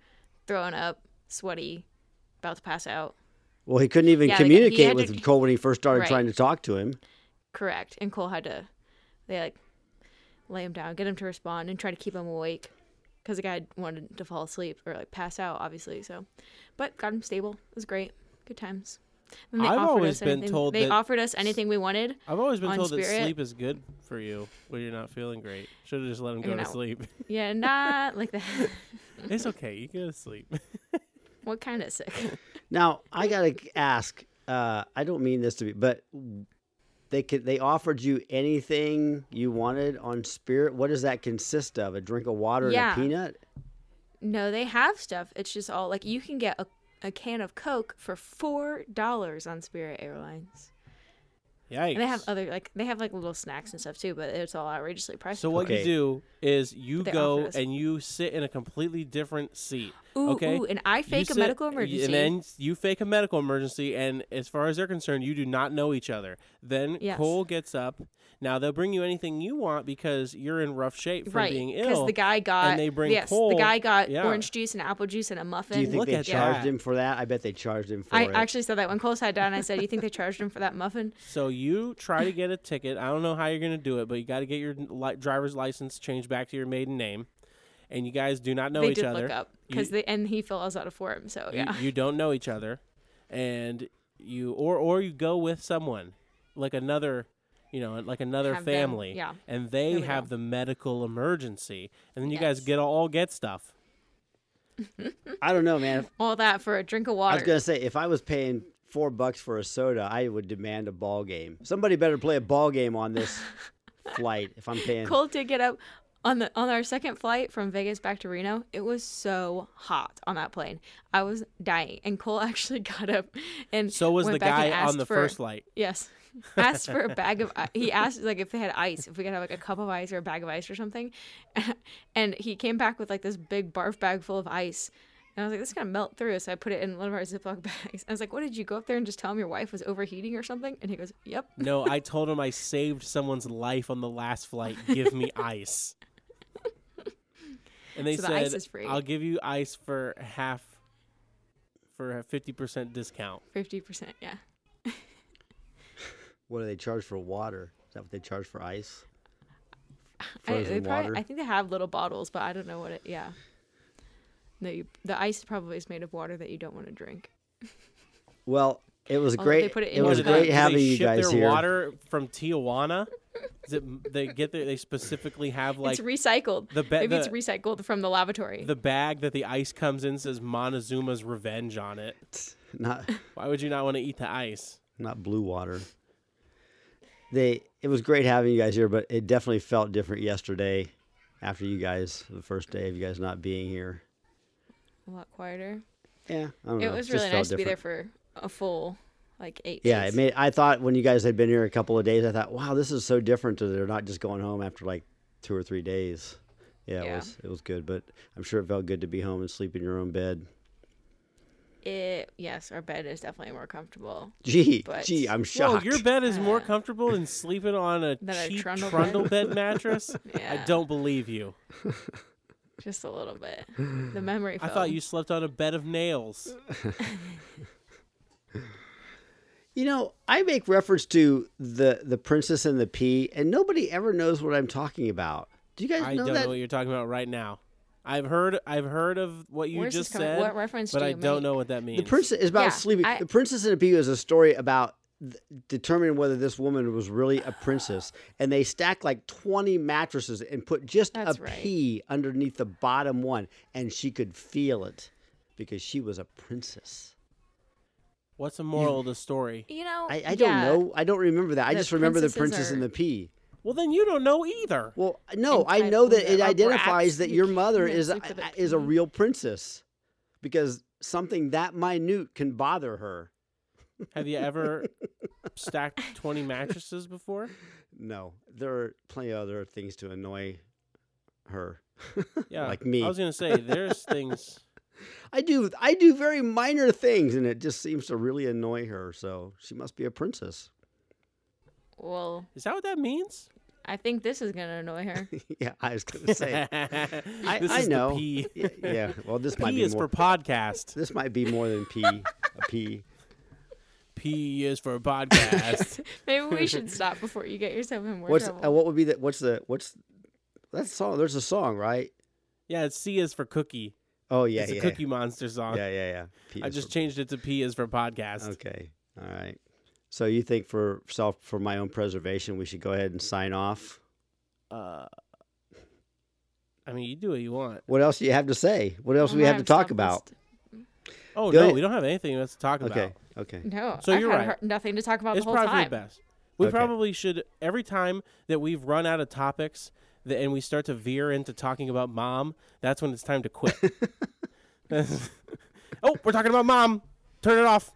throwing up, sweaty, about to pass out. Well, he couldn't even Yeah, communicate with to- Cole when he first started Right. trying to talk to him. Correct. And Cole had to, they like lay him down, get him to respond, and try to keep him awake because the guy wanted to fall asleep or like pass out, obviously. So, but got him stable. It was great. Good times. And I've always been anything- told they that- offered us anything we wanted. I've always been On told that Spirit? sleep is good for you when you're not feeling great. Should have just let him go You to sleep. Yeah, not like that. it's okay. You go to sleep. what kind of sick? Now, I gotta ask. Uh, I don't mean this to be, but they could they offered you anything you wanted on Spirit. What does that consist of? A drink of water Yeah. and a peanut? No, they have stuff. It's just all like you can get a, a can of Coke for four dollars on Spirit Airlines. Yikes. And they have other like they have like little snacks and stuff too, but it's all outrageously priced. So what Okay. you do is you go and you sit in a completely different seat. Ooh, okay. ooh, and I You fake a sit- medical emergency. And then you fake a medical emergency, and as far as they're concerned, you do not know each other. Then Yes. Cole gets up. Now they'll bring you anything you want because you're in rough shape from right, being because the guy got and they bring yes, Cole- the guy got yeah. orange juice and apple juice and a muffin. Do you think Look they charged that. him for that? I bet they charged him for I it. actually said that when Cole sat down. I said, "You think they charged him for that muffin?" so you try to get a ticket. I don't know how you're going to do it, but you got to get your li- driver's license changed back to your maiden name. And you guys do not know they each did other. look up because You- they and he fills out a form. So you, yeah, you don't know each other and you or or you go with someone like another you know like another Have them- family yeah. and they have go. the medical emergency and then you guys get all get stuff I don't know, man. all that for a drink of water. I was gonna say if I was paying four bucks for a soda, I would demand a ball game. Somebody better play a ball game on this flight. If I'm paying, Cole did get up on the on our second flight from Vegas back to Reno. It was so hot on that plane. I was dying, and Cole actually got up and so was went the back guy on the for- first flight Yes. Asked for a bag of he asked like if they had ice if we could have like a cup of ice or a bag of ice or something and he came back with like this big barf bag full of ice and I was like, this is gonna melt through. So I put it in one of our Ziploc bags. I was like, what did you go up there and just tell him your wife was overheating or something? And he goes, yep. no i told him i saved someone's life on the last flight give me ice and they So said ice is free. i'll give you ice for half for a 50% discount 50%. Yeah. What do they charge for water? Is that what they charge for ice? I, Frozen they probably, water. I think they have little bottles, but I don't know what it. Yeah. No, you, the ice probably is made of water that you don't want to drink. Well, it was Although they great. put it It, was your they- great having they you guys their here. water from Tijuana. Is it they get there? They specifically have like it's recycled. the ba- Maybe it's recycled from the lavatory. the bag that the ice comes in says Montezuma's Revenge on it. Not Why would you not want to eat the ice? not blue water. They it was great having you guys here, but it definitely felt different yesterday after you guys the first day of you guys not being here. a lot quieter. Yeah, I don't It know. was really nice to be there for a full like eight. Yeah, days. it made. I thought when you guys had been here a couple of days, I thought, wow, this is so different. To they're not just going home after like two or three days. Yeah, it was it was good, but I'm sure it felt good to be home and sleep in your own bed. It yes, our bed is definitely more comfortable. Gee, But- gee, I'm Whoa, shocked. your bed is more comfortable than sleeping on a Than a cheap trundle trundle, bed? bed mattress. Yeah, I don't believe you. just a little bit. The memory. I thought you slept on a bed of nails. You know, I make reference to the the Princess and the Pea, and nobody ever knows what I'm talking about. Do you guys know what I know don't that? know what you're talking about right now. I've heard I've heard of what you Where's just coming- said, what reference but do I you don't know what that means. the princess is about Yeah, sleeping. I- the Princess and the Pea is a story about th- determining whether this woman was really a princess, and they stacked like 20 mattresses and put just That's a right. pea underneath the bottom one, and she could feel it because she was a princess. What's the moral of the story? You know, I, I don't yeah, know. I don't remember that. I just remember the princesses princess and the pea. Well, then you don't know either. Well, no, I know that it identifies that your mother is a, sleep with a is a real princess because something that minute can bother her. Have you ever stacked 20 mattresses before? No, there are plenty of other things to annoy her. Yeah. Like me. I was going to say there's things I do I do very minor things and it just seems to really annoy her. So she must be a princess. Well, Is that what that means? I think this is gonna annoy her. yeah, I was gonna say. I, this I is know. The P. Y- yeah. Well, this might P be is more. for podcast. This might be more than P. A P. P is for podcast. Maybe we should stop before you get yourself in more What's trouble. uh, what would be the what's the what's that song? There's a song, right? yeah, it's C is for cookie. Oh yeah, it's a yeah, Cookie Monster song. yeah, yeah, yeah. P I just for- changed it to P is for podcast. Okay, all right. So you think for self for my own preservation, we should go ahead and sign off? Uh, I mean, you do what you want. What else do you have to say? What else do we I have to talk about? list- Oh The no, only- we don't have anything else to talk Okay, about. okay. Okay. No, So I've you're had right. her- nothing to talk about It's the whole probably time. the best. We Okay. probably should every time that we've run out of topics that, and we start to veer into talking about mom. That's when it's time to quit. oh, we're talking about mom. Turn it off.